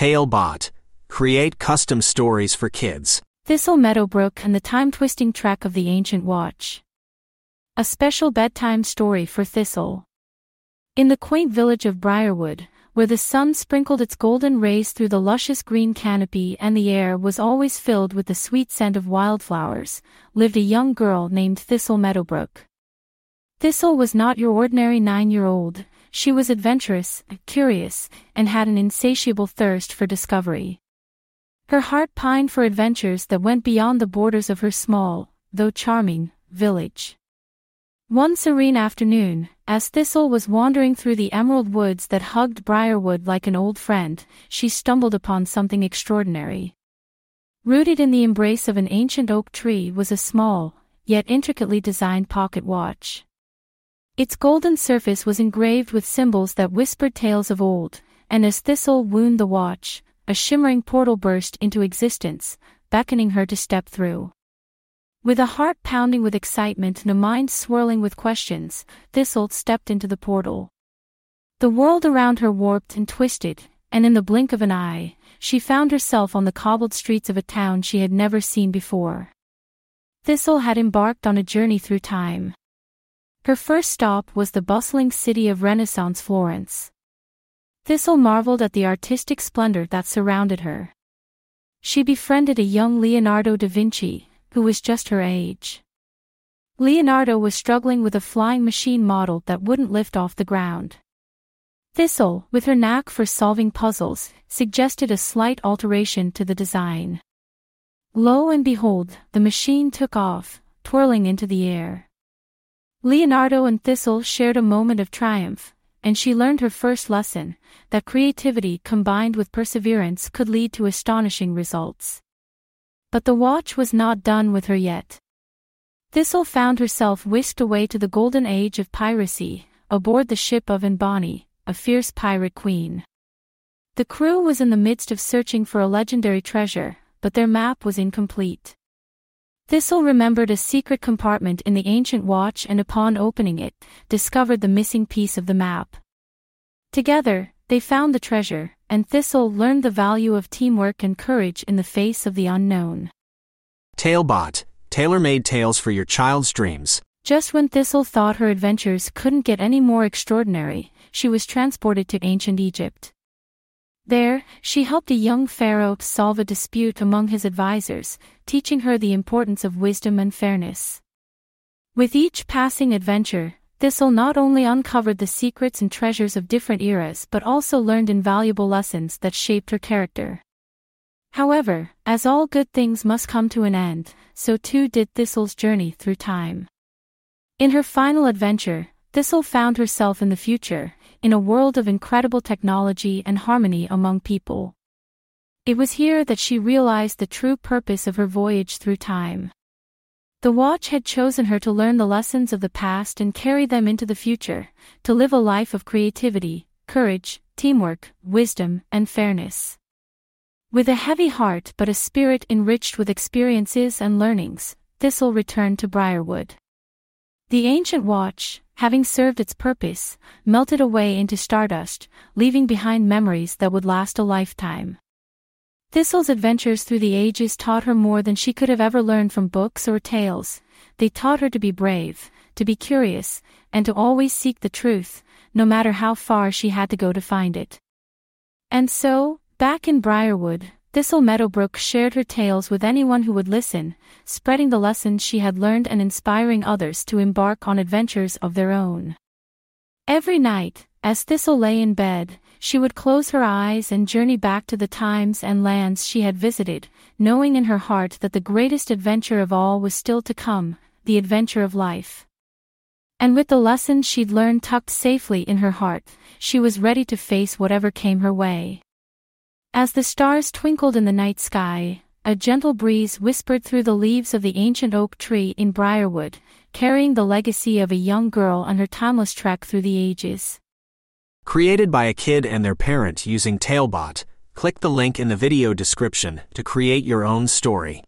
Talebot. Create custom stories for kids. Thistle Meadowbrook and the Time Twisting Trek of the Ancient Watch. A special bedtime story for Thistle. In the quaint village of Briarwood, where the sun sprinkled its golden rays through the luscious green canopy and the air was always filled with the sweet scent of wildflowers, lived a young girl named Thistle Meadowbrook. Thistle was not your ordinary nine-year-old, she was adventurous, curious, and had an insatiable thirst for discovery. Her heart pined for adventures that went beyond the borders of her small, though charming, village. One serene afternoon, as Thistle was wandering through the emerald woods that hugged Briarwood like an old friend, she stumbled upon something extraordinary. Rooted in the embrace of an ancient oak tree was a small, yet intricately designed pocket watch. Its golden surface was engraved with symbols that whispered tales of old, and as Thistle wound the watch, a shimmering portal burst into existence, beckoning her to step through. With a heart pounding with excitement and a mind swirling with questions, Thistle stepped into the portal. The world around her warped and twisted, and in the blink of an eye, she found herself on the cobbled streets of a town she had never seen before. Thistle had embarked on a journey through time. Her first stop was the bustling city of Renaissance Florence. Thistle marveled at the artistic splendor that surrounded her. She befriended a young Leonardo da Vinci, who was just her age. Leonardo was struggling with a flying machine model that wouldn't lift off the ground. Thistle, with her knack for solving puzzles, suggested a slight alteration to the design. Lo and behold, the machine took off, twirling into the air. Leonardo and Thistle shared a moment of triumph, and she learned her first lesson that creativity combined with perseverance could lead to astonishing results. But the watch was not done with her yet. Thistle found herself whisked away to the golden age of piracy, aboard the ship of Anbani, a fierce pirate queen. The crew was in the midst of searching for a legendary treasure, but their map was incomplete. Thistle remembered a secret compartment in the ancient watch and upon opening it, discovered the missing piece of the map. Together, they found the treasure, and Thistle learned the value of teamwork and courage in the face of the unknown. Talebot, tailor-made tales for your child's dreams. Just when Thistle thought her adventures couldn't get any more extraordinary, she was transported to ancient Egypt. There, she helped a young pharaoh solve a dispute among his advisors, teaching her the importance of wisdom and fairness. With each passing adventure, Thistle not only uncovered the secrets and treasures of different eras but also learned invaluable lessons that shaped her character. However, as all good things must come to an end, so too did Thistle's journey through time. In her final adventure, Thistle found herself in the future, in a world of incredible technology and harmony among people. It was here that she realized the true purpose of her voyage through time. The watch had chosen her to learn the lessons of the past and carry them into the future, to live a life of creativity, courage, teamwork, wisdom, and fairness. With a heavy heart but a spirit enriched with experiences and learnings, Thistle returned to Briarwood. The ancient watch, having served its purpose, melted away into stardust, leaving behind memories that would last a lifetime. Thistle's adventures through the ages taught her more than she could have ever learned from books or tales. They taught her to be brave, to be curious, and to always seek the truth, no matter how far she had to go to find it. And so, back in Briarwood, Thistle Meadowbrook shared her tales with anyone who would listen, spreading the lessons she had learned and inspiring others to embark on adventures of their own. Every night, as Thistle lay in bed, she would close her eyes and journey back to the times and lands she had visited, knowing in her heart that the greatest adventure of all was still to come, the adventure of life. And with the lessons she'd learned tucked safely in her heart, she was ready to face whatever came her way. As the stars twinkled in the night sky, a gentle breeze whispered through the leaves of the ancient oak tree in Briarwood, carrying the legacy of a young girl on her timeless trek through the ages. Created by a kid and their parent using Talebot, click the link in the video description to create your own story.